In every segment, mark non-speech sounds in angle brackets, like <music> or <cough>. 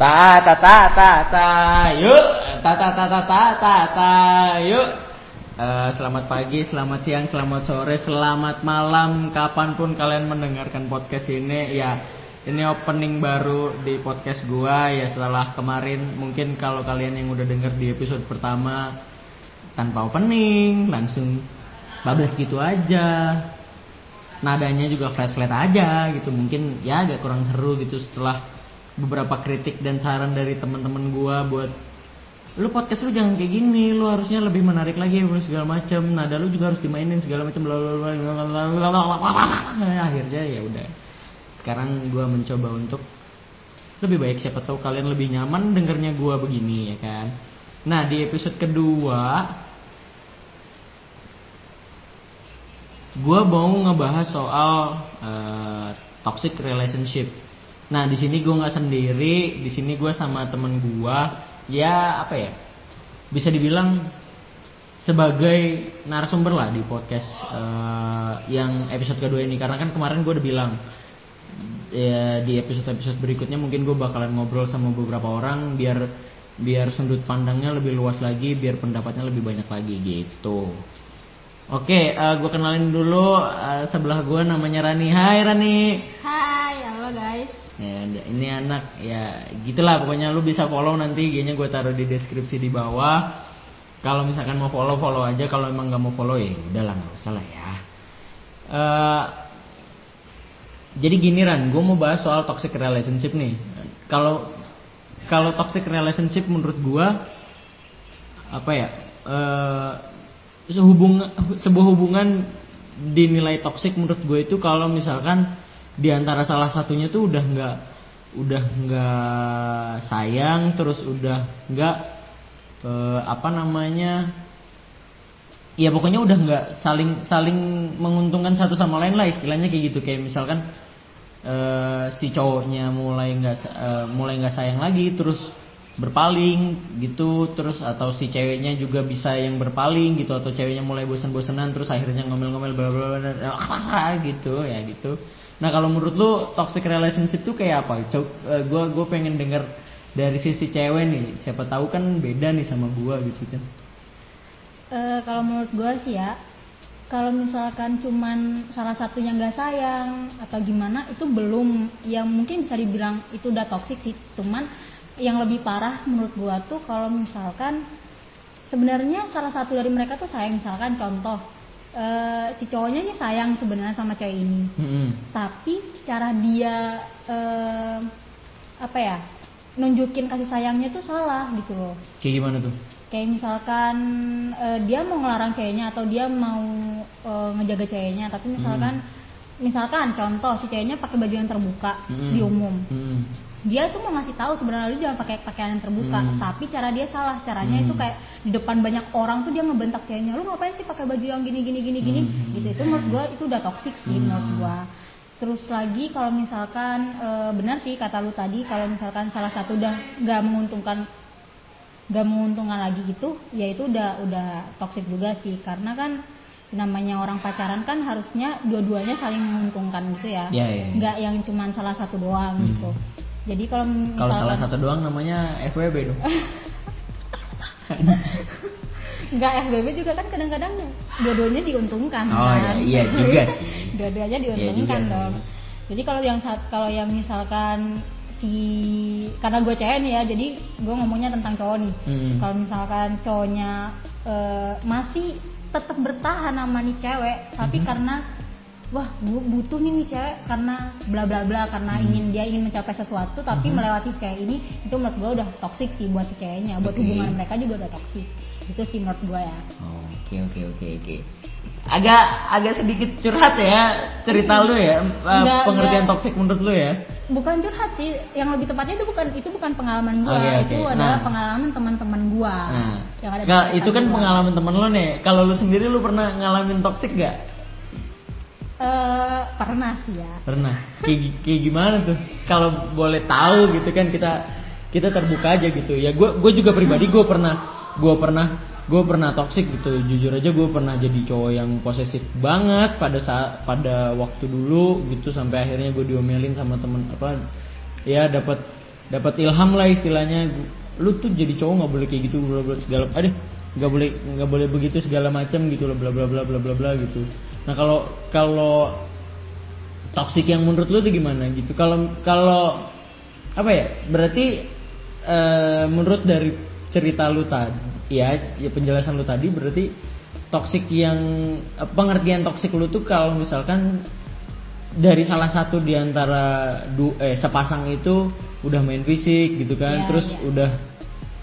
Ta ta ta ta ta yuk ta ta ta ta ta ta ta yuk. Eh, selamat pagi, selamat siang, selamat sore, selamat malam, kapan pun kalian mendengarkan podcast ini ya. Ini opening baru di podcast gua ya setelah kemarin mungkin kalau kalian yang udah denger di episode pertama tanpa opening langsung bablas gitu aja nadanya juga flat flat aja gitu mungkin ya agak kurang seru gitu setelah beberapa kritik dan saran dari teman-teman gua buat lu podcast lu jangan kayak gini lu harusnya lebih menarik lagi segala macam nada lu juga harus dimainin segala macam akhirnya ya udah. Sekarang gua mencoba untuk lebih baik siapa tahu kalian lebih nyaman dengernya gua begini ya kan? Nah di episode kedua gue mau ngebahas soal uh, toxic relationship. Nah di sini gue nggak sendiri, di sini gue sama temen gue, ya apa ya, bisa dibilang sebagai narasumber lah di podcast uh, yang episode kedua ini karena kan kemarin gue udah bilang ya di episode-episode berikutnya mungkin gue bakalan ngobrol sama beberapa orang biar biar sudut pandangnya lebih luas lagi biar pendapatnya lebih banyak lagi gitu Oke, uh, gue kenalin dulu uh, sebelah gue namanya Rani. Hai Rani. Hai, halo guys. Ya, ini anak ya gitulah pokoknya lu bisa follow nanti IG-nya gue taruh di deskripsi di bawah. Kalau misalkan mau follow follow aja, kalau emang nggak mau follow ya udahlah nggak usah lah ya. Uh, jadi gini Ran, gue mau bahas soal toxic relationship nih. Kalau kalau toxic relationship menurut gue apa ya? Uh, sehubung sebuah hubungan dinilai toksik menurut gue itu kalau misalkan di antara salah satunya tuh udah nggak udah nggak sayang terus udah nggak eh, apa namanya ya pokoknya udah nggak saling saling menguntungkan satu sama lain lah istilahnya kayak gitu. Kayak misalkan eh, si cowoknya mulai nggak eh, mulai nggak sayang lagi terus berpaling gitu terus atau si ceweknya juga bisa yang berpaling gitu atau ceweknya mulai bosan-bosanan terus akhirnya ngomel-ngomel bla bla bla gitu ya gitu nah kalau menurut lu toxic relationship tuh kayak apa? Cok, uh, gua gue pengen denger dari sisi cewek nih. Siapa tahu kan beda nih sama gua gitu kan. Uh, kalau menurut gua sih ya kalau misalkan cuman salah satunya nggak sayang atau gimana itu belum. Yang mungkin bisa dibilang itu udah toxic sih. Cuman yang lebih parah menurut gua tuh kalau misalkan sebenarnya salah satu dari mereka tuh sayang. Misalkan contoh uh, si cowoknya ini sayang sebenarnya sama cewek ini. Mm-hmm. tapi cara dia uh, apa ya nunjukin kasih sayangnya tuh salah gitu loh. Kayak gimana tuh? Kayak misalkan uh, dia mau ngelarang ceweknya atau dia mau uh, ngejaga ceweknya. Tapi misalkan mm misalkan contoh si ceweknya pakai baju yang terbuka mm di umum. Mm dia tuh mau ngasih tahu sebenarnya lu jangan pakai pakaian yang terbuka hmm. tapi cara dia salah caranya hmm. itu kayak di depan banyak orang tuh dia ngebentak ceweknya lu ngapain sih pakai baju yang gini gini gini gini hmm. gitu itu menurut gua itu udah toxic sih hmm. menurut gua terus lagi kalau misalkan e, benar sih kata lu tadi kalau misalkan salah satu udah nggak menguntungkan nggak menguntungkan lagi gitu ya itu udah udah toxic juga sih karena kan namanya orang pacaran kan harusnya dua-duanya saling menguntungkan gitu ya, yeah, yeah, yeah. nggak yang cuma salah satu doang hmm. gitu jadi kalau kalau salah satu doang namanya FWB dong. <laughs> Enggak FWB juga kan kadang-kadang dua-duanya diuntungkan oh, kan. iya, iya juga <laughs> sih. Dua-duanya iya diuntungkan iya dong. Sih. Jadi kalau yang saat kalau yang misalkan si karena gue cewek nih ya jadi gue ngomongnya tentang cowok nih hmm. kalau misalkan cowoknya uh, masih tetap bertahan sama nih cewek tapi hmm. karena wah gue butuh nih nih cewek karena bla bla bla karena hmm. ingin dia ingin mencapai sesuatu tapi hmm. melewati cewek ini itu menurut gue udah toksik sih buat si ceweknya buat okay. hubungan mereka juga udah toksik itu sih menurut gue ya oke oke oke oke agak agak sedikit curhat ya cerita lu ya enggak, pengertian toksik menurut lu ya bukan curhat sih yang lebih tepatnya itu bukan itu bukan pengalaman gue okay, okay. itu nah. adalah pengalaman teman-teman gue nah. yang ada nah, itu kan gua. pengalaman teman lu nih kalau lu sendiri lu pernah ngalamin toksik gak Uh, pernah sih ya. Pernah. Kayak, kayak gimana tuh? Kalau boleh tahu gitu kan kita kita terbuka aja gitu. Ya gue gue juga pribadi gue pernah gue pernah gue pernah toxic gitu. Jujur aja gue pernah jadi cowok yang posesif banget pada saat pada waktu dulu gitu sampai akhirnya gue diomelin sama temen apa ya dapat dapat ilham lah istilahnya lu tuh jadi cowok nggak boleh kayak gitu bla bla segala ada nggak boleh nggak boleh begitu segala macam gitu loh bla bla bla bla bla bla gitu. Nah kalau kalau toxic yang menurut lu tuh gimana gitu? Kalau kalau apa ya? Berarti eh, menurut dari cerita lu tadi ya ya penjelasan lu tadi berarti toxic yang pengertian toxic lu tuh kalau misalkan dari salah satu di antara du, eh sepasang itu udah main fisik gitu kan Iya, terus iya. udah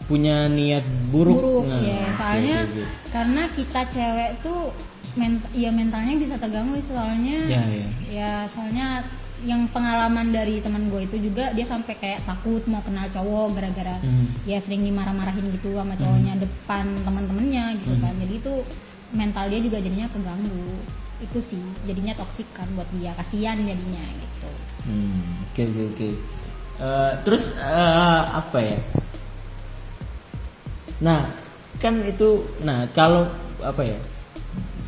punya niat buruk, buruk Nah, ya soalnya oke, oke. karena kita cewek tuh ment ya mentalnya bisa terganggu soalnya Ya, ya. ya soalnya yang pengalaman dari teman gue itu juga dia sampai kayak takut mau kenal cowok gara-gara Hmm. ya sering dimarah-marahin gitu sama cowoknya depan teman-temannya gitu Hmm. kan jadi itu mental dia juga jadinya keganggu itu sih jadinya toksik kan buat dia kasihan jadinya gitu Hmm, oke oke oke. Eh, terus eh, apa ya? Nah, kan itu, nah kalau apa ya?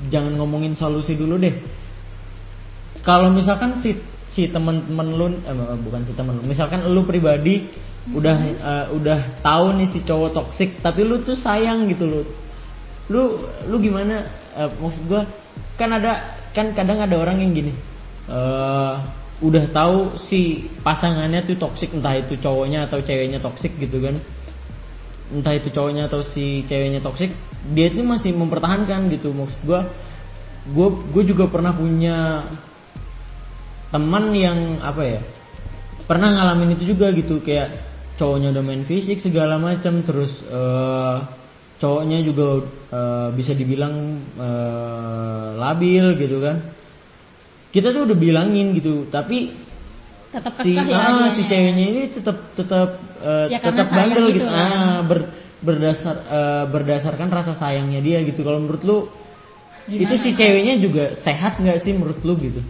Jangan ngomongin solusi dulu deh. Kalau misalkan si si teman-teman lu, eh, bukan si teman lu, misalkan lu pribadi udah eh, udah tahu nih si cowok toksik, tapi lu tuh sayang gitu lu, lu lu gimana? Eh, maksud gua kan ada kan kadang ada orang yang gini. eh udah tahu si pasangannya tuh toksik entah itu cowoknya atau ceweknya toksik gitu kan entah itu cowoknya atau si ceweknya toksik dia itu masih mempertahankan gitu. Maksud gua gua gue juga pernah punya teman yang apa ya pernah ngalamin itu juga gitu. Kayak cowoknya udah main fisik segala macam terus eh, cowoknya juga eh, bisa dibilang eh, labil gitu kan. Kita tuh udah bilangin gitu tapi tetap si kekeh ya ah, si ceweknya ini tetap tetap eh, Ya, tetap bandel gitu gitu, kan. ah ber- berdasar eh, berdasarkan rasa sayangnya dia gitu kalau menurut lu Gimana? itu si ceweknya juga sehat nggak sih menurut lu gitu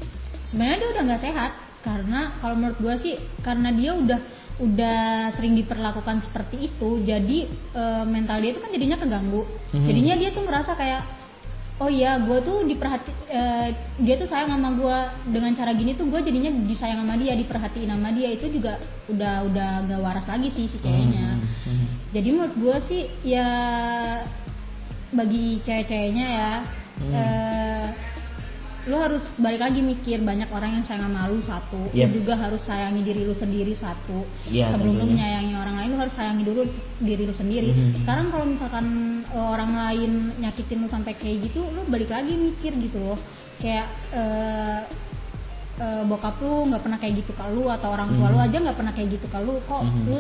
sebenarnya dia udah nggak sehat karena kalau menurut gua sih karena dia udah udah sering diperlakukan seperti itu jadi eh, mental dia itu kan jadinya keganggu Mhm. jadinya dia tuh merasa kayak oh iya gue tuh diperhati eh, dia tuh sayang sama gua. Dengan cara gini tuh gue jadinya disayang sama dia diperhatiin sama dia. Itu juga udah udah gak waras lagi sih si ceweknya. Hmm, hmm, jadi menurut gue sih ya bagi cewek-ceweknya ya Hmm. eh, lu harus balik lagi mikir banyak orang yang sayang sama lu satu Yep. lu juga harus sayangi diri lu sendiri satu Iya, sebelum lu tentunya. menyayangi orang lain lu harus sayangi dulu diri lu sendiri Mhm. sekarang kalau misalkan eh, orang lain nyakitin lu sampai kayak gitu lu balik lagi mikir gitu loh kayak eh, bokap lu nggak pernah kayak gitu ke lu atau orang tua Mhm. lu aja nggak pernah kayak gitu ke lu kok Mhm. lu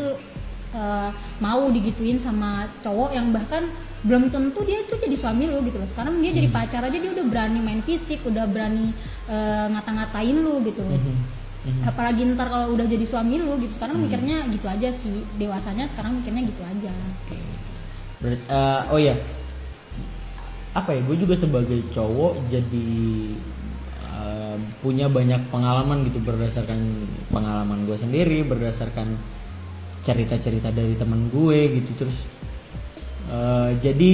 eh, mau digituin sama cowok yang bahkan belum tentu dia tuh jadi suami lu gitu loh sekarang dia jadi Mhm. pacar aja dia udah berani main fisik udah berani eh, ngata-ngatain lu gitu loh hmm, hmm. apalagi ntar kalau udah jadi suami lu gitu sekarang Mhm. mikirnya gitu aja sih dewasanya sekarang mikirnya gitu aja Berarti, eh, oh ya apa ya gue juga sebagai cowok jadi punya banyak pengalaman gitu berdasarkan pengalaman gue sendiri berdasarkan cerita-cerita dari teman gue gitu terus eh, jadi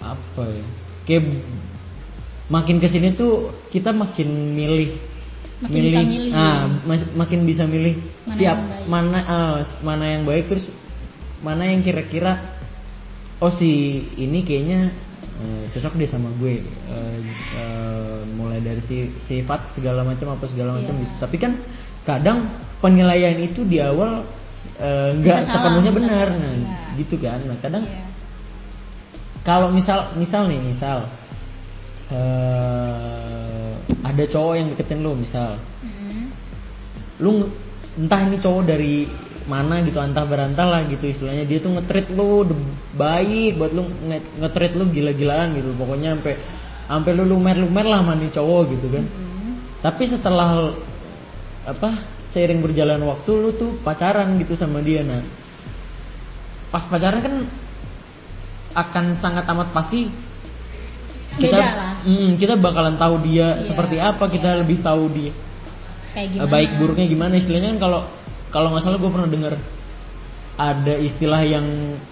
apa ya kayak makin ke sini tuh kita makin milih Makin bisa milih. ah mas- makin bisa milih Mana siap yang baik. mana ah, mana yang baik terus mana yang kira-kira oh si ini kayaknya eh, cocok deh sama gue Eh, eh, mulai dari si sifat segala macam apa segala macam Iya. gitu tapi kan kadang penilaian itu di awal nggak Bisa salah, sepenuhnya benar nah gitu kan. Nah kadang Iya. kalau misal misal nih misal eh ada cowok yang deketin lu misal. Mhm. lu entah ini cowok dari mana gitu antah berantah lah gitu istilahnya. Dia tuh ngetrit lu baik buat lu nge- ngetrit lu gila-gilaan gitu. Pokoknya sampai sampai lu lumer-lumer lah sama nih cowok gitu kan. Mhm. tapi setelah apa seiring berjalan waktu lu tuh pacaran gitu sama dia nah. Pas pacaran kan akan sangat amat pasti kita mm, kita bakalan tahu dia Iya, seperti apa kita iya. lebih tahu dia. Kayak Eh, gimana baik buruknya gimana? Istilahnya kan kalau kalau nggak salah gue pernah dengar ada istilah yang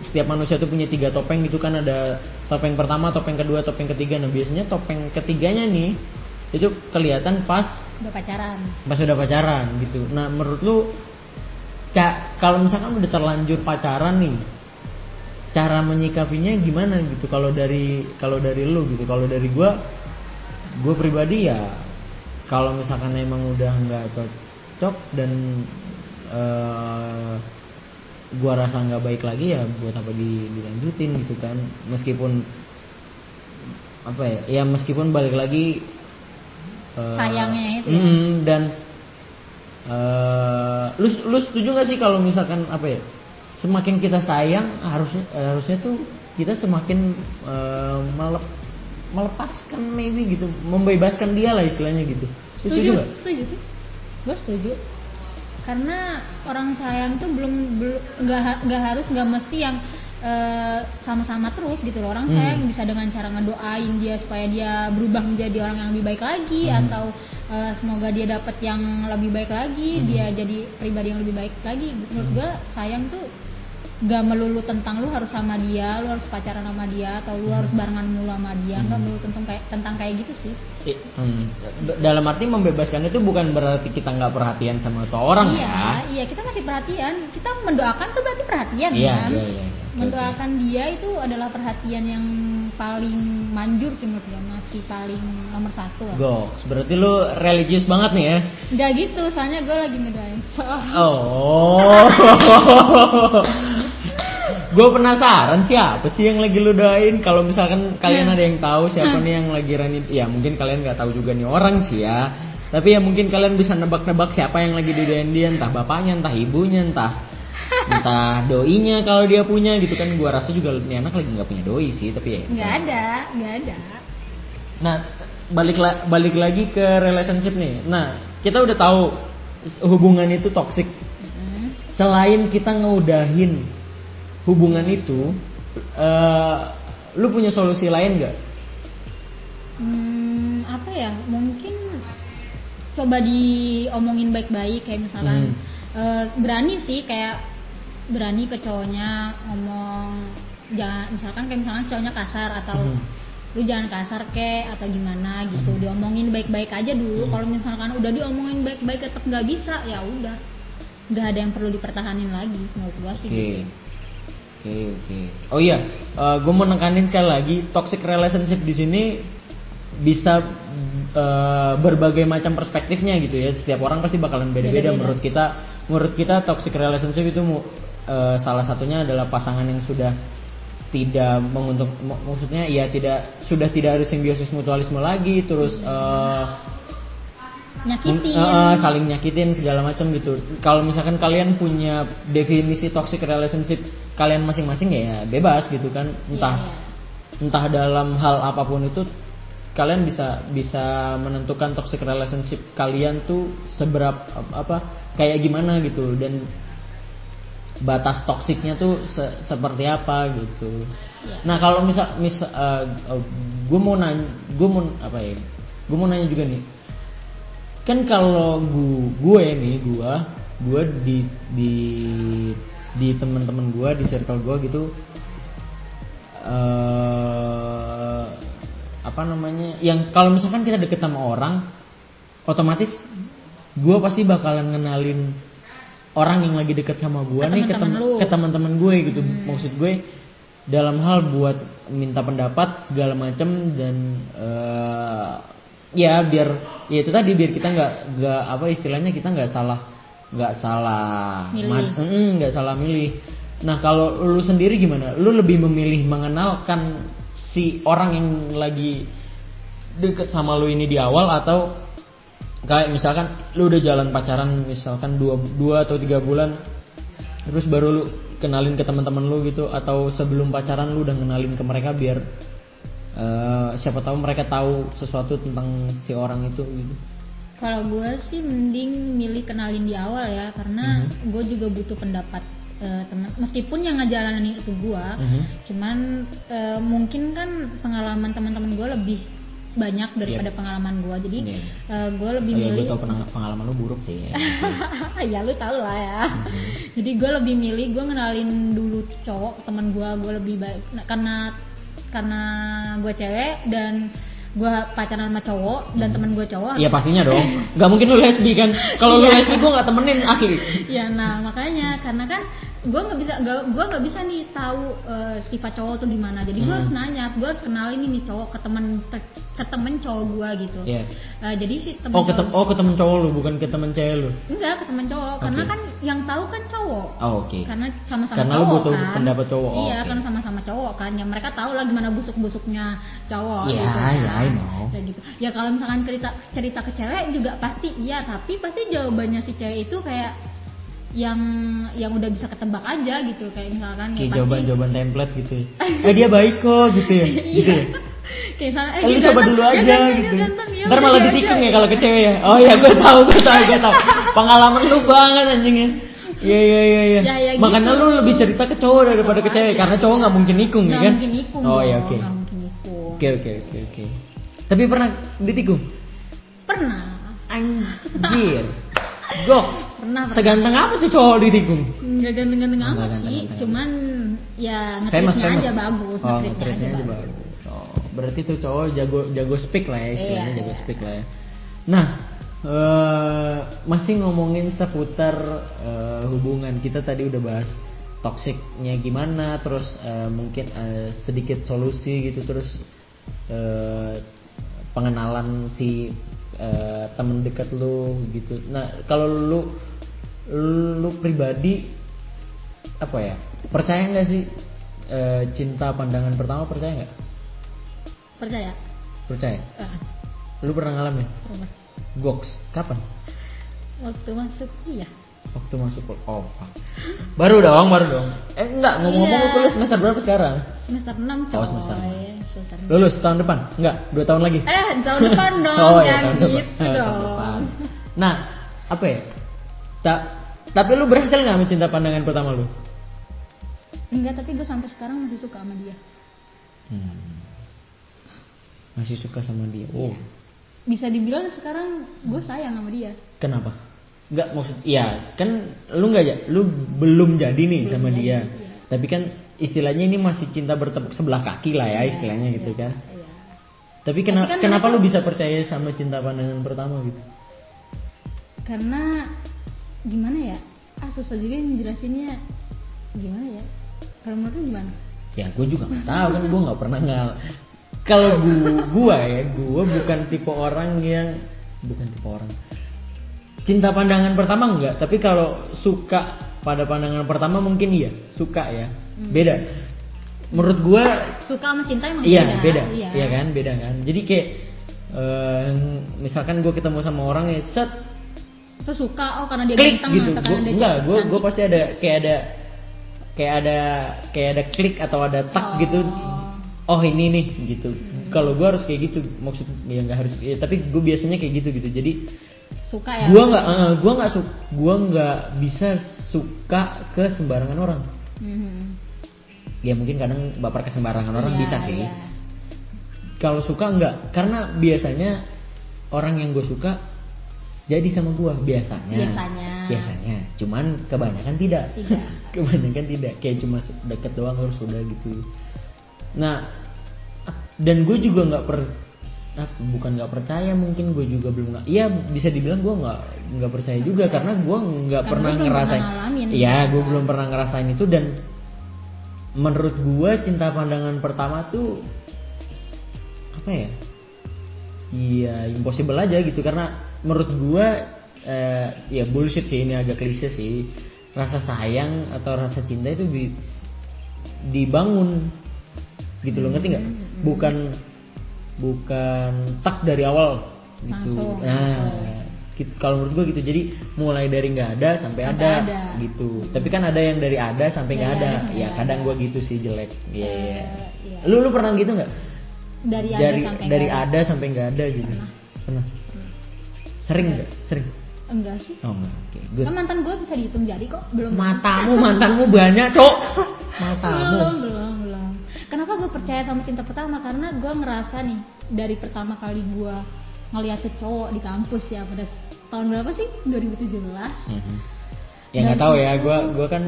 setiap manusia tuh punya tiga topeng gitu kan. Ada topeng pertama topeng kedua topeng ketiga. Nah biasanya topeng ketiganya nih itu kelihatan pas udah pacaran. pas udah pacaran gitu. Nah menurut lu ca kalau misalkan udah terlanjur pacaran nih cara menyikapinya gimana gitu? Kalau dari kalau dari lu gitu. Kalau dari gua gue pribadi ya kalau misalkan emang udah nggak cocok dan uh, gua rasa nggak baik lagi ya buat apa di, dilanjutin gitu kan? Meskipun apa ya ya meskipun balik lagi uh, sayangnya itu ya. mm, dan uh, lu lu setuju gak sih kalau misalkan apa ya semakin kita sayang harusnya harusnya tuh kita semakin uh, melep, melepaskan maybe gitu membebaskan dia lah istilahnya gitu. Setuju setuju, setuju sih. Gue setuju. Karena orang sayang tuh belum belum nggak nggak harus nggak mesti yang eh, sama-sama terus gitu loh orang hmm. sayang bisa dengan cara ngedoain dia supaya dia berubah menjadi orang yang lebih baik lagi hmm. atau uh, semoga dia dapat yang lebih baik lagi hmm. dia jadi pribadi yang lebih baik lagi menurut hmm. gue sayang tuh gak melulu tentang lu harus sama dia, lu harus pacaran sama dia, atau lu hmm. harus barengan mulu sama dia, hmm. gak melulu tentang kayak tentang kayak gitu sih. Hmm. Dalam arti membebaskan itu bukan berarti kita nggak perhatian sama tuh orang iya, ya? Iya, kita masih perhatian. Kita mendoakan tuh berarti perhatian iya, kan? Iya, iya, iya. Mendoakan dia itu adalah perhatian yang paling manjur sih menurut gue masih paling nomor satu lah. Goks, berarti lu religius banget nih ya? Gak gitu, soalnya gue lagi ngedoain. <laughs> Oh. gue penasaran siapa sih yang lagi lu doain kalau misalkan kalian ada yang tahu siapa nih yang lagi rani ya mungkin kalian nggak tahu juga nih orang sih ya tapi ya mungkin kalian bisa nebak-nebak siapa yang lagi didoain dia entah bapaknya entah ibunya entah entah doinya kalau dia punya gitu kan gua rasa juga nih anak lagi nggak punya doi sih tapi ya nggak ada nggak ada. Nah balik la balik lagi ke relationship nih. Nah kita udah tahu hubungan itu toxic. Selain kita ngeudahin hubungan itu uh, lu punya solusi lain gak? Hmm, apa ya? Mungkin coba diomongin baik-baik kayak misalkan hmm. uh, berani sih kayak berani ke cowoknya ngomong jangan misalkan kayak misalkan cowoknya kasar atau hmm. lu jangan kasar kek atau gimana gitu hmm. diomongin baik-baik aja dulu hmm. kalau misalkan udah diomongin baik-baik tetap nggak bisa ya udah nggak ada yang perlu dipertahanin lagi menurut gua sih okay. gitu Oke okay, oke. Okay. Oh iya, uh, eh, gue mau nekanin sekali lagi toxic relationship di sini bisa uh, berbagai macam perspektifnya gitu ya. Setiap orang pasti bakalan beda-beda. Menurut kita, menurut kita toxic relationship itu uh, salah satunya adalah pasangan yang sudah tidak menguntung, maksudnya ya tidak sudah tidak ada simbiosis mutualisme lagi, terus uh, nyakitin. Uh, saling nyakitin segala macam gitu. Kalau misalkan kalian punya definisi toxic relationship kalian masing-masing ya bebas gitu kan. Entah yeah, yeah. entah dalam hal apa pun itu kalian bisa bisa menentukan toxic relationship kalian tuh seberapa apa kayak gimana gitu. Dan batas toksiknya tuh se seperti apa gitu yeah. nah kalau misal misal uh, uh, gue mau nanya gue mau apa ya gue mau nanya juga nih kan kalau gue gue nih gue gue di di di teman-teman gue di circle gue gitu uh, apa namanya yang kalau misalkan kita deket sama orang otomatis gue pasti bakalan ngenalin orang yang lagi deket sama gue nih ke teman ke teman-teman gue gitu. Hmm. maksud gue dalam hal buat minta pendapat segala macam dan uh, ya biar ya itu tadi biar kita nggak nggak apa istilahnya kita nggak salah nggak salah nggak salah milih. Nah kalau lu sendiri gimana? Lu lebih memilih mengenalkan si orang yang lagi deket sama lu ini di awal atau kayak misalkan lu udah jalan pacaran misalkan dua dua atau tiga bulan terus baru lu kenalin ke teman-teman lu gitu atau sebelum pacaran lu udah kenalin ke mereka biar uh, siapa tahu mereka tahu sesuatu tentang si orang itu gitu kalau gue sih mending milih kenalin di awal ya karena mm-hmm. gue juga butuh pendapat uh, teman meskipun yang ngejalanin itu gue mm-hmm. cuman uh, mungkin kan pengalaman teman-teman gue lebih banyak daripada yeah. pengalaman gue jadi yeah. Iya. uh, gue lebih oh, milih ya, gue tau pengalaman lu buruk sih <laughs> ya, ya lu tau lah ya mm-hmm. jadi gue lebih milih gue ngenalin dulu cowok teman gue gue lebih baik nah, karena karena gue cewek dan gue pacaran sama cowok dan temen gue cowok Iya pastinya dong. <laughs> Gak mungkin lu lesbi kan? Kalau lu Iya. lesbi gue nggak temenin asli. ya nah makanya karena kan gue nggak bisa gue nggak bisa nih tahu eh, sifat cowok tuh gimana jadi gue Hmm. harus nanya gue harus kenalin ini cowok ke temen te- ke temen cowok gue gitu Iya. Eh, jadi si temen Oh ke cowok oh ke temen cowok lu bukan ke temen cewek lu. enggak ke temen cowok karena Oke. kan yang tahu kan cowok Oh oke. karena sama-sama Karena lu cowok butuh kan pendapat cowok, oh, iya oke. karena sama-sama cowok kan ya mereka tahu lah gimana busuk-busuknya cowok Iya, gitu kan. iya, I know. Gitu ya kalau misalkan cerita cerita ke cewek juga pasti iya tapi pasti jawabannya si cewek itu kayak yang yang udah bisa ketebak aja gitu kayak misalkan ya Kayak pasti- jawaban-jawaban template gitu. ya. <laughs> Eh dia baik kok gitu ya. Gitu ya. <laughs> kayak misalnya Eh, lu dia coba dulu aja ganteng, gitu. ganteng, ya Ntar udah malah ditikung ya kalau ke cewek ya. Oh iya gue tahu, gue tahu, gue tahu. <laughs> Pengalaman lu banget anjing ya. Iya iya iya iya. Ya, ya Makanya gitu. lu lebih cerita ke cowok daripada ke Cowok cewek aja. karena cowok nggak mungkin nikung ya nggak kan? mungkin nikung Oh iya oke. Oke oke oke oke. Tapi pernah ditikung? pernah Anjir. Goks. pernah pernah Seganteng apa tuh cowok ditikung? nggak ganteng-ganteng Oh, nggak amat ganteng, sih ganteng. cuman ya ngetritnya aja bagus Oh, ngetritnya aja bagus bagus. Oh, berarti tuh cowok jago jago speak lah ya istilahnya Iya, jago iya. speak lah ya. Nah, eh masih ngomongin seputar eh, hubungan kita tadi udah bahas toksiknya gimana, terus eh, mungkin eh, sedikit solusi gitu, terus eh, pengenalan si uh, temen dekat lu gitu. Nah kalau lu lu pribadi apa ya? Percaya nggak sih uh, cinta pandangan pertama percaya nggak? Percaya. Percaya? Uh. lu pernah ngalamin? Pernah. Goks. Kapan? Waktu masuk kuliah. Waktu masuk oh baru dong baru dong. Eh enggak ngomong-ngomong iya. yeah. lu semester berapa sekarang? Semester 6 coy. oh semester 6 lulus tahun depan enggak dua tahun lagi eh tahun depan <laughs> dong oh ya ya tahun gitu depan. Dong depan. nah apa ya tak tapi lu berhasil nggak mencinta pandangan pertama lu enggak tapi gue sampai sekarang masih suka sama dia Hmm. masih suka sama dia oh bisa dibilang sekarang gue sayang sama dia Kenapa? Enggak maksud iya kan lu nggak ya lu belum jadi nih sama jadi, dia. iya. Tapi kan istilahnya ini masih cinta bertepuk sebelah kaki lah ya istilahnya gitu kan. iya Tapi kena- kan kenapa mereka- lu bisa percaya sama cinta pandangan pertama gitu? karena gimana ya ah susah juga ngejelasinnya gimana ya kalau menurut lu gimana Ya gue juga nggak tahu kan gue nggak pernah ngal. Kalau gua, gua ya gua bukan tipe orang yang bukan tipe orang cinta pandangan pertama enggak tapi kalau suka pada pandangan pertama mungkin iya suka ya beda menurut gua suka sama cinta emang Iya beda, iya iya kan beda kan. Jadi kayak eh, misalkan gue ketemu sama orang ya set terus suka oh karena dia klik ganteng gitu. atau Gua, karena dia enggak, gue cantik. gue pasti ada kayak ada kayak ada kayak ada klik atau ada tak Oh. gitu. Oh ini nih gitu. Kalau gue harus kayak gitu maksud ya nggak harus. Ya, tapi gue biasanya kayak gitu gitu. Jadi suka ya gue nggak eh, gua nggak su gue nggak bisa suka ke sembarangan orang. Mhm. Ya mungkin kadang baper ke sembarangan orang Iya, bisa sih. iya. kalau suka enggak karena biasanya orang yang gue suka jadi sama gue biasanya Biasanya. biasanya cuman kebanyakan tidak Tidak. <laughs> kebanyakan tidak kayak cuma deket doang harus udah gitu nah dan gue juga nggak per bukan nggak percaya mungkin gue juga belum nggak iya bisa dibilang gue nggak nggak percaya juga karena gue nggak pernah ngerasain iya gue belum pernah ngerasain itu dan menurut gue cinta pandangan pertama tuh apa ya? Iya impossible aja gitu karena menurut gue eh, ya bullshit sih ini agak klise sih. Rasa sayang atau rasa cinta itu di, dibangun gitu loh ngerti nggak? Bukan bukan tak dari awal. Gitu. Langsung, nah langsung. gitu- kalau menurut gue gitu. Jadi mulai dari nggak ada sampai, Sampai ada, ada. gitu. Tapi kan ada yang dari ada sampai nggak ada ada. ya kadang ada. gue gitu sih jelek. Iya, iya. Eh, iya. lu lu pernah gitu nggak? Dari, ada dari sampai dari nggak ada. sampai nggak ada gitu. Pernah. pernah. Sering nggak. Sering enggak sih. Oh oke good. kan mantan gue bisa dihitung jadi kok belum. Matamu mantanmu banyak cok. <laughs> Matamu. Belum belum belum. Kenapa gue percaya sama cinta pertama? Karena gue ngerasa nih dari pertama kali gue ngeliat tuh cowok di kampus ya pada tahun berapa sih? 2017 Mhm. ya nggak tahu ya gue gua kan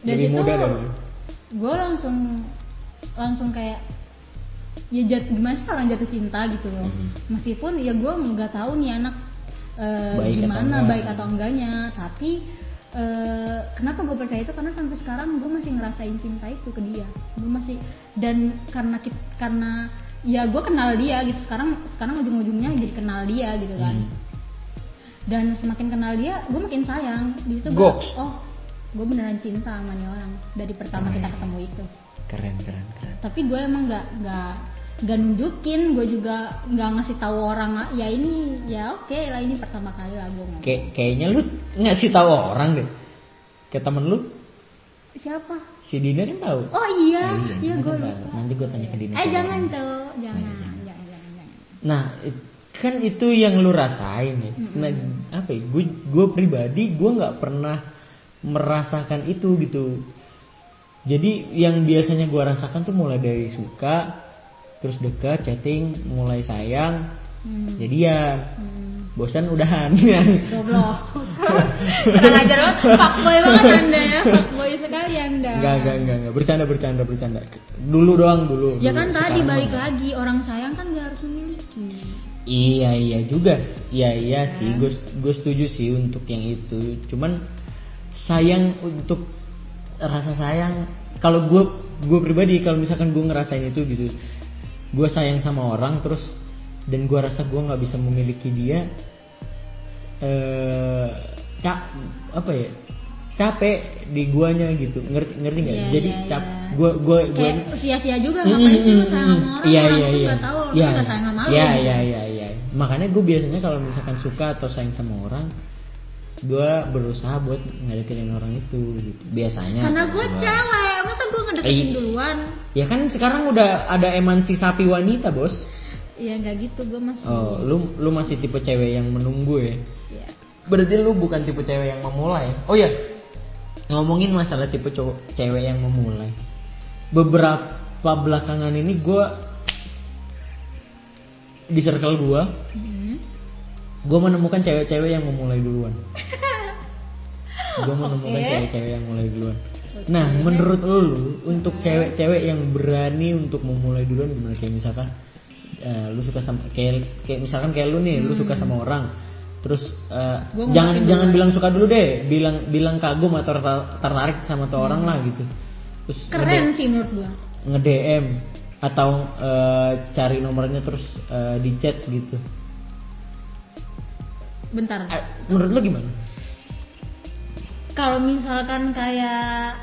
Dari lebih situ muda dari gue langsung langsung kayak ya jatuh gimana sih orang jatuh cinta gitu loh. Hmm. meskipun ya gue nggak tahu nih anak eh, Baik atau gimana enggak. baik atau enggaknya. Tapi eh, kenapa gue percaya itu? Karena sampai sekarang gue masih ngerasain cinta itu ke dia. Gue masih dan karena kit- karena ya gue kenal dia gitu. Sekarang sekarang ujung-ujungnya jadi kenal dia gitu kan. Hmm. dan semakin kenal dia gue makin sayang. Di situ gue oh gue beneran cinta sama nih orang. Dari pertama kita ketemu itu. Keren keren keren. Tapi gue emang nggak nggak nggak nunjukin gue juga nggak ngasih tahu orang ya ini ya oke lah ini pertama kali lah gue ngomong. Kayak kayaknya lu ngasih tahu orang deh. Kayak temen lu. Siapa? Si Dina kan tahu? Oh iya. Oh, iya Dina gue kan lupa. nanti gue tanya ke Dina eh jangan tuh jangan iya, jangan jangan. jangan Nah, it- kan itu yang lu rasain ya. Nah, apa ya? Gue gue pribadi gue nggak pernah merasakan itu gitu. Jadi yang biasanya gue rasakan tuh mulai dari suka, terus dekat, chatting, mulai sayang, hmm. jadian, hmm. bosan udahan. <laughs> goblok kurang ajar banget fuckboy banget anda ya fuckboy sekali anda Enggak, enggak, enggak, enggak. Bercanda, bercanda, bercanda. Dulu doang dulu. ya dulu. kan tadi balik mah- lagi orang sayang kan gak harus memiliki Iya iya juga, iya iya sih, Kan? gue gue setuju sih untuk yang itu. Cuman sayang untuk rasa sayang, kalau gue gue pribadi kalau misalkan gue ngerasain itu gitu, gue sayang sama orang terus dan gue rasa gue nggak bisa memiliki dia, eh cak apa ya capek di guanya gitu. Ngerti ngerti nggak? Iya, jadi iya, cap gue gue gue kayak sia-sia juga ngapain sih lu sayang sama orang? Iya orang iya tuh iya. gak tahu tuh gak sayang sama lu. Iya iya iya iya. Makanya gue biasanya kalau misalkan suka atau sayang sama orang, gue berusaha buat ngedeketin orang itu gitu. Biasanya. karena gue cewek masa gue ngedeketin Eh. duluan Ya kan sekarang udah ada emansipasi wanita bos. ya nggak gitu gue masih Oh, lu lu masih tipe cewek yang menunggu ya? ya. Berarti lu bukan tipe cewek yang memulai. Oh ya, ngomongin masalah tipe cowok cewek yang memulai. Beberapa belakangan ini gue di circle gue Hmm. Gue menemukan cewek-cewek yang memulai duluan. <laughs> Gue menemukan Oke. cewek-cewek yang mulai duluan. Nah menurut lu untuk cewek-cewek yang berani untuk memulai duluan gimana? Kayak misalkan eh, lu suka sama kayak kayak misalkan kayak lu nih lu suka sama orang. Terus Gua jangan jangan duluan. bilang suka dulu deh. Bilang bilang kagum atau ter- tertarik sama tuh orang lah gitu. Terus keren sih menurut gue nge DM atau eh, cari nomornya terus eh, di chat gitu bentar. Eh, menurut lu gimana? Kalau misalkan kayak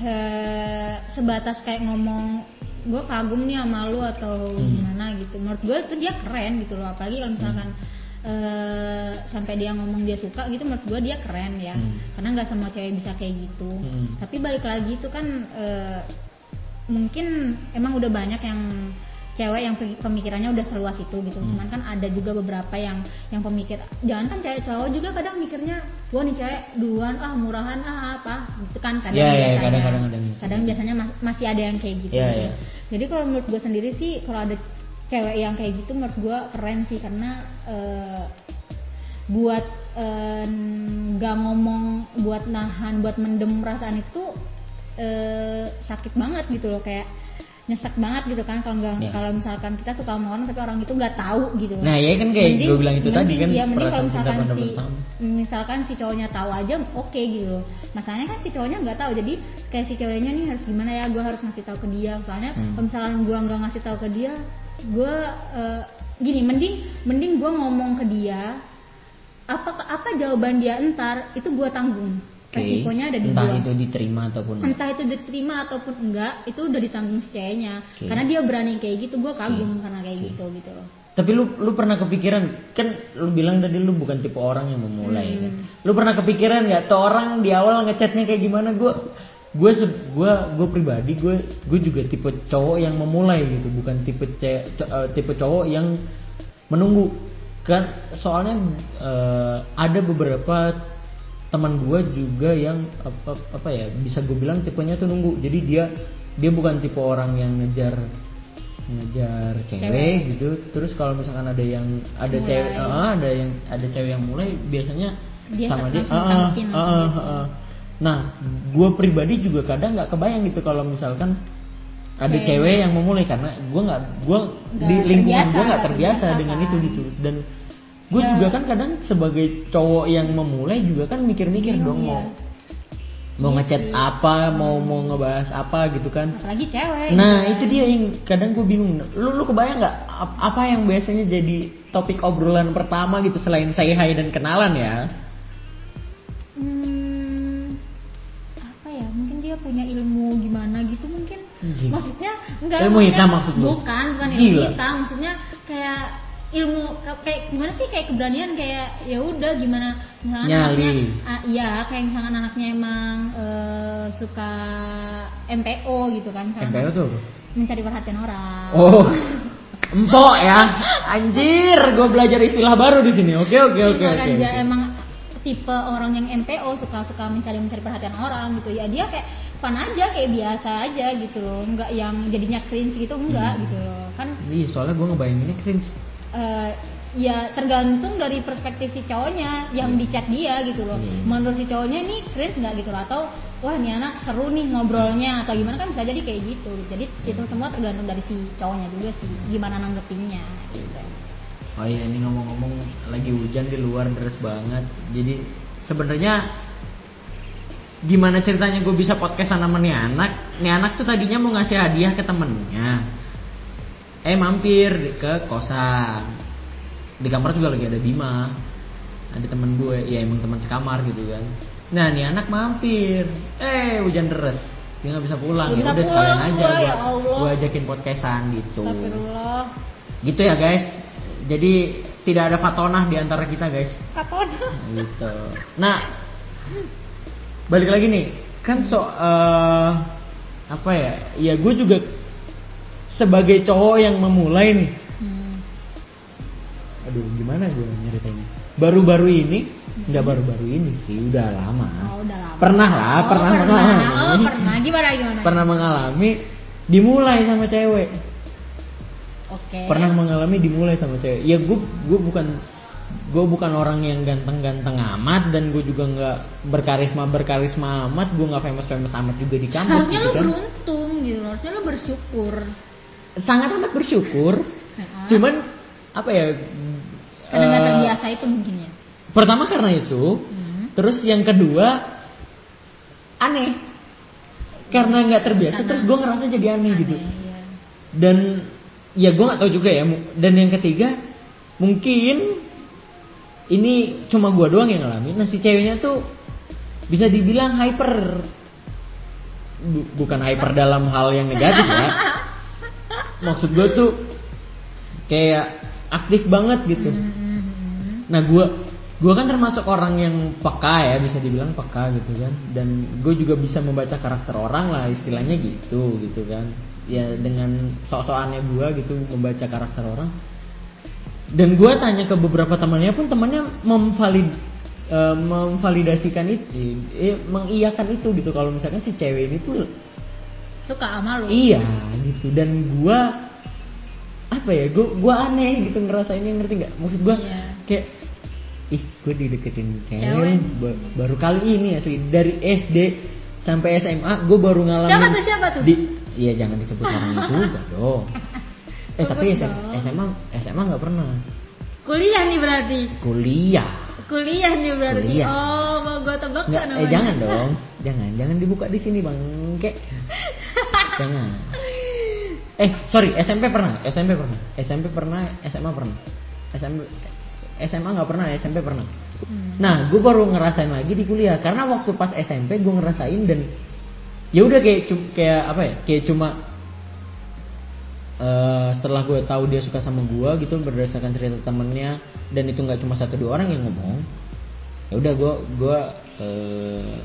eh, sebatas kayak ngomong gue kagum nih sama lu atau Hmm. gimana gitu. Menurut gue itu dia keren gitu loh. Apalagi kalau misalkan eh, sampai dia ngomong dia suka gitu menurut gue dia keren ya. Hmm. karena nggak semua cewek bisa kayak gitu. Hmm. tapi balik lagi itu kan eh, mungkin emang udah banyak yang cewek yang pe- pemikirannya udah seluas itu gitu. Hmm. cuman kan ada juga beberapa yang yang pemikir jangan kan cewek cowok juga kadang mikirnya wah nih cewek duluan ah murahan ah apa? Gitu kan kadang Iya, iya, biasanya. kadang-kadang ada yang kadang biasanya mas- masih ada yang kayak gitu Iya, iya. jadi kalau menurut gue sendiri sih kalau ada cewek yang kayak gitu menurut gue keren sih. Karena eh, buat eh, nggak ngomong buat nahan buat mendem perasaan itu eh, sakit banget gitu loh. Kayak nyesek banget gitu kan kalau nggak Iya. kalau misalkan kita suka sama orang tapi orang itu nggak tahu gitu Nah ya kan kayak Mending- gue bilang itu tadi mending- kan iya, mending kalau misalkan si misalkan si cowoknya tahu aja oke gitu loh masalahnya kan si cowoknya nggak tahu jadi kayak si cowoknya nih harus gimana ya gue harus ngasih tahu ke dia soalnya Hmm. kalau misalkan gue nggak ngasih tahu ke dia gue eh, gini mending mending gue ngomong ke dia apa apa jawaban dia entar itu gue tanggung. Resikonya ada di Entah gue itu diterima ataupun entah itu diterima ataupun enggak itu udah ditanggung si ceweknya Oke. karena dia berani kayak gitu gue kagum karena kayak gitu gitu loh. Tapi lu lu pernah kepikiran kan lu bilang tadi lu bukan tipe orang yang memulai Hmm. kan. Lu pernah kepikiran nggak? Tuh orang di awal ngechatnya kayak gimana? Gue gue gue gue pribadi gue gue juga tipe cowok yang memulai gitu. Bukan tipe ce, eh, tipe cowok yang menunggu. Kan soalnya eh, ada beberapa teman gue juga yang apa apa ya bisa gue bilang tipenya tuh nunggu jadi dia dia bukan tipe orang yang ngejar ngejar cewek, gitu terus kalau misalkan ada yang ada Mulai. cewek ah, ada yang ada cewek yang mulai biasanya Dia sama dia ah, ah, ah, gitu. ah. nah gue pribadi juga kadang nggak kebayang gitu kalau misalkan ada Cewek. cewek yang memulai karena gue nggak gue di lingkungan gue nggak terbiasa terbiasa dengan kan. itu gitu dan gue Ya. juga kan kadang sebagai cowok yang memulai juga kan mikir-mikir Bingung, dong mau iya. mau Iya ngechat sih. apa mau mau ngebahas apa gitu kan apalagi cewek nah gitu itu dia yang kadang gue bingung lu lu kebayang nggak ap- apa yang biasanya jadi topik obrolan pertama gitu selain say hi dan kenalan ya Hmm, apa ya mungkin dia punya ilmu gimana gitu mungkin maksudnya enggak Ilmu maksudnya- hitam maksud lu? bukan bukan ilmu Gila. hitam maksudnya kayak ilmu kayak gimana sih kayak keberanian kayak ya udah gimana misalkan Nyali. anaknya ah, iya kayak misalkan anaknya emang eh, suka MPO gitu kan misalkan MPO tuh mencari perhatian orang Oh, <laughs> empok ya, anjir, gue belajar istilah baru di sini. Oke oke oke misalkan oke. dia oke. emang tipe orang yang MPO suka suka mencari mencari perhatian orang gitu ya dia kayak fun aja kayak biasa aja gitu loh nggak yang jadinya cringe gitu enggak Hmm. gitu loh kan Iya, soalnya gue ngebayanginnya cringe. Eh, ya tergantung dari perspektif si cowoknya yang Hmm. di chat dia gitu loh Hmm. menurut si cowoknya ini cringe nggak gitu loh atau wah ini anak seru nih ngobrolnya atau gimana kan bisa jadi kayak gitu jadi itu semua tergantung dari si cowoknya juga sih gimana nanggepinnya gitu Oh iya, ini ngomong-ngomong lagi hujan di luar deras banget. Jadi sebenarnya gimana ceritanya gue bisa podcast sama nih anak? Nih anak tuh tadinya mau ngasih hadiah ke temennya. Eh mampir ke kosan. Di kamar juga lagi ada Bima. Ada temen gue, ya emang teman sekamar gitu kan. Nah nih anak mampir. Eh hujan deras. Dia nggak bisa pulang. Ya bisa udah sekalian aja gua, gue, ya gue ajakin podcastan gitu gitu ya guys jadi tidak ada fatonah di antara kita guys kapan gitu nah balik lagi nih kan so eh, apa ya ya gue juga sebagai cowok yang memulai nih Hmm. aduh gimana gue nyeritainnya baru-baru ini nggak baru-baru ini sih udah lama Oh, udah lama. pernah lah Oh, pernah pernah. mengalami Oh, pernah. Gimana gimana? pernah mengalami dimulai sama cewek Oke. pernah mengalami dimulai sama cewek ya gue gue bukan gue bukan orang yang ganteng-ganteng amat dan gue juga nggak berkarisma berkarisma amat gue nggak famous famous amat juga di kampus Harusnya gitu lu kan beruntung gitu. Harusnya lu bersyukur. Sangat amat bersyukur. Nah, cuman apa ya karena nggak eh, terbiasa itu mungkin ya. pertama karena itu Hmm. terus yang kedua aneh. Karena nggak terbiasa Karena- terus gue ngerasa jadi aneh, gitu. Aneh, iya. dan ya gue nggak tahu juga ya dan yang ketiga mungkin ini cuma gue doang yang ngalamin. Nah si ceweknya tuh bisa dibilang hyper. Bu- bukan hyper dalam hal yang negatif ya <laughs> maksud gue tuh kayak aktif banget gitu. Hmm, hmm, hmm. Nah gue gue kan termasuk orang yang peka ya bisa dibilang peka gitu kan. Dan gue juga bisa membaca karakter orang lah istilahnya gitu gitu kan. Ya dengan sok-sokannya gue gitu membaca karakter orang. Dan gue tanya ke beberapa temannya pun temannya memvalid eh, memvalidasikan itu eh, mengiyakan itu gitu. Kalau misalkan si cewek ini tuh Suka sama lu. iya gitu dan gue apa ya gue gua aneh gitu ngerasainnya ngerti nggak maksud gue Iya. kayak ih gue dideketin cewek ba- baru kali ini asli dari SD sampai SMA gue baru ngalamin Siapa tuh, siapa tuh? di iya jangan disebut <laughs> orang juga dong eh tapi Sebut SM, dong. SMA SMA nggak pernah Kuliah nih berarti. kuliah. Kuliah nih berarti. Kuliah. Oh, mau gua tebak nggak eh namanya? jangan dong. Jangan jangan dibuka di sini bang. Kek. Jangan. Eh sorry SMP pernah? SMP pernah? SMP pernah SMA pernah? SMP SMA nggak pernah SMP pernah? Hmm. nah gue baru ngerasain lagi di kuliah. Karena waktu pas SMP gue ngerasain dan ya udah kayak kayak apa ya? Kayak cuma eh, setelah gue tahu dia suka sama gue gitu berdasarkan cerita temennya dan itu nggak cuma satu dua orang yang ngomong ya udah gue gue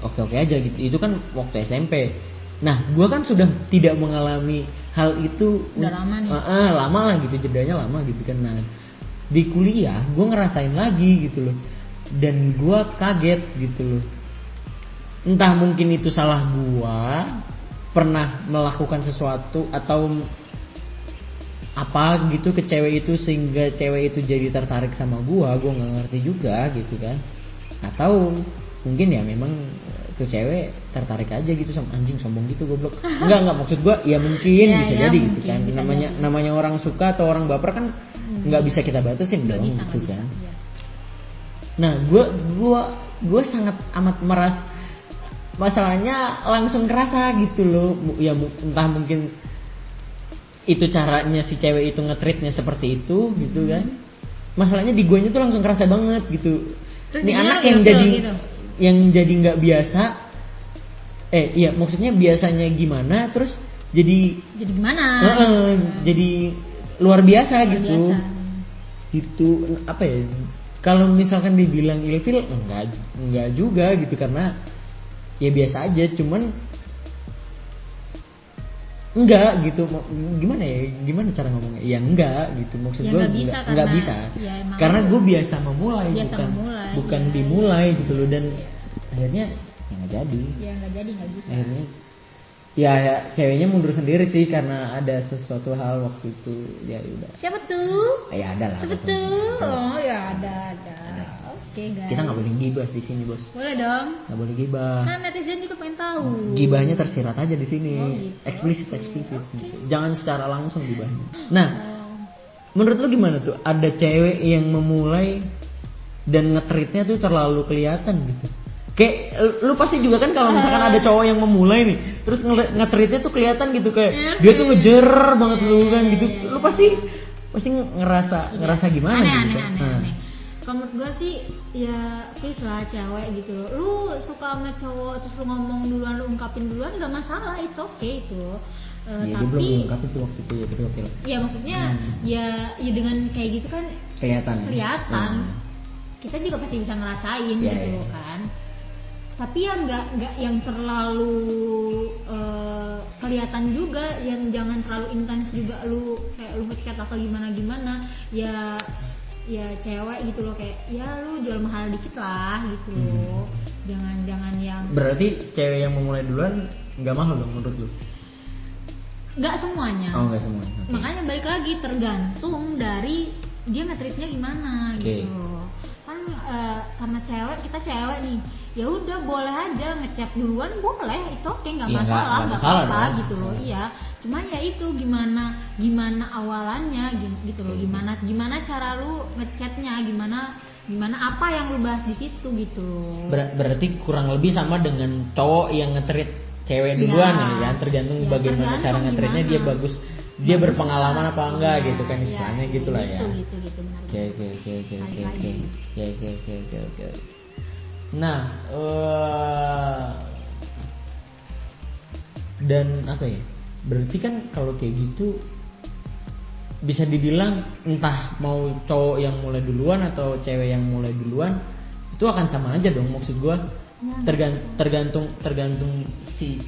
oke oke aja gitu. Itu kan waktu SMP nah gue kan sudah tidak mengalami hal itu Udah lama nih. Eh, eh, lama lah gitu jedanya lama gitu kan. Nah di kuliah gue ngerasain lagi gitu loh. Dan gue kaget gitu loh. Entah mungkin itu salah gua pernah melakukan sesuatu atau apa gitu ke cewek itu sehingga cewek itu jadi tertarik sama gua gua nggak ngerti juga gitu kan atau mungkin ya memang tuh cewek tertarik aja gitu sama anjing sombong gitu goblok <laughs> enggak enggak maksud gua ya mungkin Ya, bisa ya, jadi gitu mungkin, kan bisa namanya jadi. namanya orang suka atau orang baper kan nggak bisa kita batasin Nggak dong bisa, gitu bisa. kan Iya. Nah, gua gua gua sangat amat meras masalahnya langsung kerasa gitu loh. Ya entah mungkin itu caranya si cewek itu ngetritnya seperti itu gitu kan. Masalahnya di guanya tuh langsung kerasa banget gitu. Terus Ini anak yang ilfil jadi gitu? yang jadi nggak biasa eh iya maksudnya biasanya gimana terus jadi Jadi gimana? Heeh, jadi luar biasa Luar gitu biasa. itu apa ya kalau misalkan dibilang ilfil enggak enggak juga gitu karena ya biasa aja cuman enggak gitu. Gimana ya? Gimana cara ngomongnya? Ya enggak gitu. Maksud Ya gue nggak bisa enggak, enggak karena- bisa. ya karena gue biasa memulai Biasa bukan memulai, bukan iya, dimulai gitu loh. Dan akhirnya ya nggak jadi. Ya nggak jadi nggak bisa. akhirnya ya, ya ceweknya mundur sendiri sih karena ada sesuatu hal waktu itu. Ya udah. Siapa tuh? ya ada lah Siapa tuh? Ada. Oh ya ada. Ada. Guys. kita nggak boleh gibah di sini bos Boleh dong. nggak boleh gibah Kan netizen juga pengen tahu. gibahnya tersirat aja di sini Oh, gitu. eksplisit eksplisit jangan secara langsung gibahnya nah Oh. menurut lu gimana tuh ada cewek yang memulai dan ngetritnya tuh terlalu kelihatan gitu kayak lu pasti juga kan kalau misalkan ada cowok yang memulai nih terus nge- ngetritnya tuh kelihatan gitu kayak dia tuh ngejer banget lu kan gitu lu pasti pasti ngerasa ngerasa gimana aneh, gitu aneh, aneh, Nah. aneh. Kalau menurut gue sih ya please lah cewek gitu loh. Lu suka sama cowok terus lu ngomong duluan, lu ungkapin duluan gak masalah, it's okay itu. Eh, ya dia belum tapi mengungkapin tuh waktu itu ya tapi oke lah ya maksudnya Hmm. ya ya dengan kayak gitu kan kelihatan ya? kelihatan. Hmm. Kita juga pasti bisa ngerasain Iya, gitu iya. loh kan. Tapi yang nggak nggak yang terlalu eh, kelihatan juga, yang jangan terlalu intens juga lu kayak lu ngechat atau gimana gimana. Ya ya cewek gitu loh kayak ya lu jual mahal dikit lah gitu Hmm. loh. Jangan jangan yang berarti cewek yang memulai duluan nggak mahal dong menurut lu nggak semuanya. oh nggak semua Oke. makanya balik lagi tergantung dari dia ngetritnya gimana Oke. gitu loh. kan eh, karena cewek kita cewek nih ya udah boleh aja ngechat duluan boleh it's okay nggak Iya, nggak- masalah nggak apa-apa gitu loh iya cuman ya itu gimana gimana awalannya gi- gitu loh. Gimana gimana cara lu ngechatnya gimana gimana apa yang lu bahas di situ gitu loh. Ber- berarti kurang lebih sama dengan cowok yang ngetrit cewek Iya. duluan ya kan tergantung Ya, bagaimana cara tergantung ngetritnya dia bagus dia Bagus. berpengalaman apa enggak gitu kan iya, istilahnya gitu lah ya. gitu gitu gitu benar oke oke oke oke oke oke. oke oke oke oke oke. Nah eh, dan apa ya berarti kan kalau kayak gitu bisa dibilang entah mau cowok yang mulai duluan atau cewek yang mulai duluan itu akan sama aja dong maksud gua. Ya. tergan- tergantung tergantung si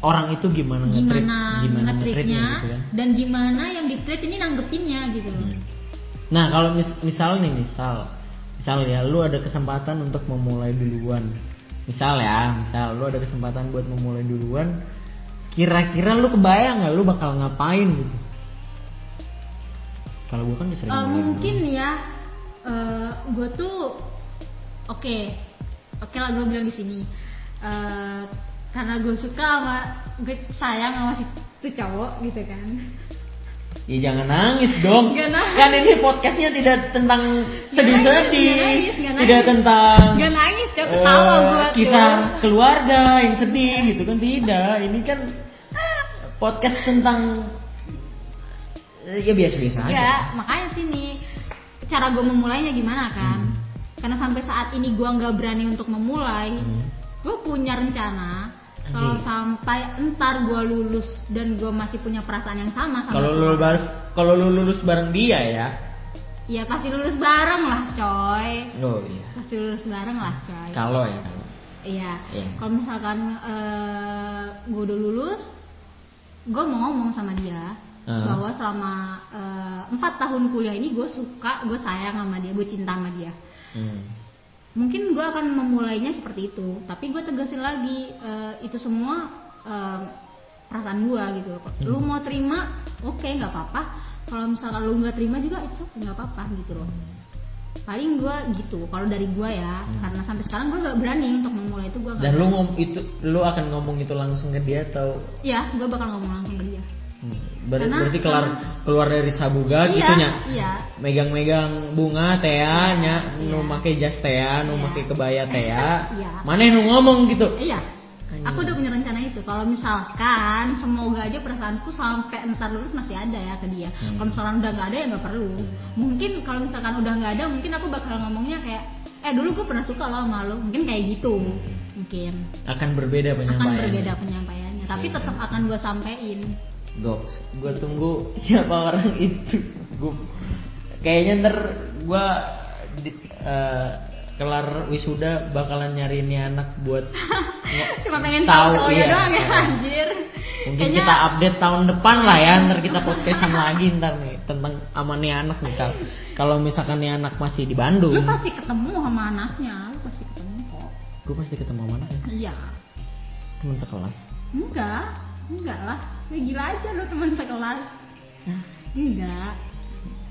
orang itu gimana ngetrit gimana, ngetritnya gitu kan. dan gimana yang ditreat ini nanggepinnya gitu loh. Nah kalau mis- misal nih misal misal ya lu ada kesempatan untuk memulai duluan. Misal ya misal lu ada kesempatan buat memulai duluan kira-kira lu kebayang nggak lu bakal ngapain gitu? Kalau gua kan udah sering Eh, mulai mungkin ya gue tuh oke oke lah gue bilang di sini. Eh, karena gue suka sama gue sayang sama si tuh cowok gitu kan ya jangan nangis dong nangis. kan ini podcastnya tidak tentang sedih-sedih tidak tentang Nggak nangis, Cok. Ketawa eh, gua tuh. kisah keluarga yang sedih gitu kan tidak ini kan podcast tentang ya biasa-biasa aja ya makanya sini cara gue memulainya gimana kan Hmm. karena sampai saat ini gue nggak berani untuk memulai Hmm. gue punya rencana kalau Anjing. sampai entar gue lulus dan gue masih punya perasaan yang sama sama kalau lu lulus kalau lu lulus bareng dia ya ya pasti lulus bareng lah coy oh iya pasti lulus bareng lah coy kalau ya kalau iya Iya. kalau misalkan gue udah lulus gue mau ngomong sama dia Ah. bahwa selama eh, empat tahun kuliah ini gue suka gue sayang sama dia gue cinta sama dia Hmm. Mungkin gue akan memulainya seperti itu tapi gue tegasin lagi eh, itu semua eh, perasaan gue gitu loh Hmm. lu mau terima oke nggak apa-apa kalau misalkan lu nggak terima juga itu okay nggak apa-apa gitu loh paling gue gitu kalau dari gue ya karena sampai sekarang gue gak berani untuk memulai itu gue Hmm. Dan lu berani. ngom itu lu akan ngomong itu langsung ke dia atau ya gue bakal ngomong langsung ke dia Hmm, ber- Karena- berarti keluar keluar dari sabuga gitu iya nya. iya Megang-megang bunga teh ya, nya nu Iya. make jas teh nu Iya. make kebaya teh ya. Iya. Maneh nu ngomong gitu. iya Anjing. aku udah punya rencana itu kalau misalkan semoga aja perasaanku sampai entar lulus masih ada ya ke dia Hmm. kalau misalkan udah nggak ada ya nggak perlu mungkin kalau misalkan udah nggak ada mungkin aku bakal ngomongnya kayak eh dulu gue pernah suka lo sama lo mungkin kayak gitu mungkin Akan berbeda akan penyampaiannya. berbeda penyampaiannya tapi Iya. tetap akan gue sampein Goks, gue tunggu <laughs> siapa orang itu. Gue kayaknya ntar gue eh, kelar wisuda bakalan nyari ini anak buat <laughs> cuma pengen Tahu, tahu cowoknya iya. doang ya Iya. anjir mungkin Kayaknya- kita update tahun depan lah ya ntar kita podcastan lagi ntar nih tentang sama nih anak nih Kal. kalau misalkan nih anak masih di Bandung lu pasti ketemu sama anaknya lu pasti ketemu kok gue pasti ketemu sama anaknya iya teman sekelas enggak enggak lah lu gila aja lu teman sekelas. Enggak.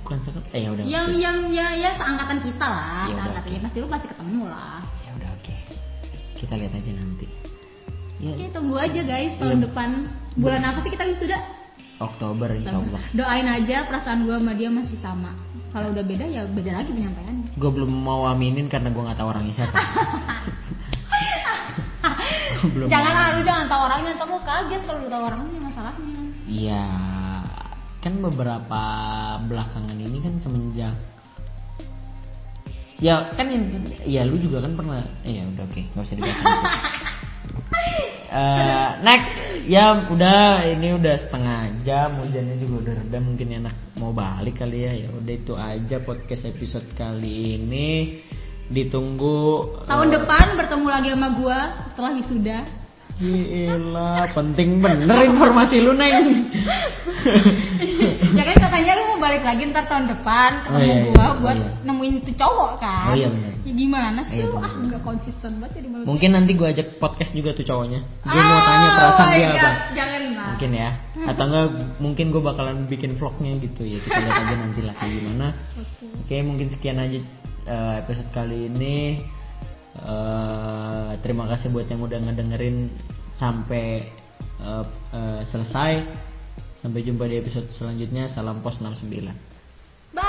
Bukan sekelas? Eh ya udah yang oke. yang ya ya seangkatan kita lah. Ya seangkatan oke. ya pasti lu pasti ketemu lah. Ya udah oke. Kita lihat aja nanti. Ya. Oke, tunggu aja guys tahun Iya. depan. Bulan apa sih kita sudah? Oktober insya Allah. Doain aja perasaan gua sama dia masih sama. Kalau udah beda ya beda lagi penyampaiannya. Gue belum mau aminin karena gue nggak tahu orangnya siapa <laughs> <laughs> belum jangan lu jangan tahu orangnya ntar lu kaget kalau lu tahu orangnya masalahnya. Iya, kan beberapa belakangan ini kan semenjak ya kan ya lu juga kan pernah eh, ya udah oke nggak usah dibahas. Eh, next ya udah ini udah setengah jam hujannya juga udah reda mungkin enak mau balik kali ya. Ya udah itu aja podcast episode kali ini ditunggu tahun eh, depan bertemu lagi sama gua setelah wisuda Gila, penting bener informasi lu neng. <laughs> ya kan katanya lu mau balik lagi ntar tahun depan ketemu Oh, iya, iya. gua Oh, buat iya. nemuin itu cowok kan Oh, iya, bener. ya gimana sih Iya, lu ah nggak konsisten banget jadi manusia Mungkin nanti gua ajak podcast juga tuh cowoknya. Gue mau Ah, tanya perasaan oh dia God, apa. jangan lah Mungkin ya. Atau enggak mungkin gue bakalan bikin vlognya gitu ya. Kita lihat aja nanti lah kayak gimana. Oke. Oke, mungkin sekian aja eh, episode kali ini. Eh, terima kasih buat yang udah ngedengerin sampai eh, eh, selesai. Sampai jumpa di episode selanjutnya. Salam pos 69. bye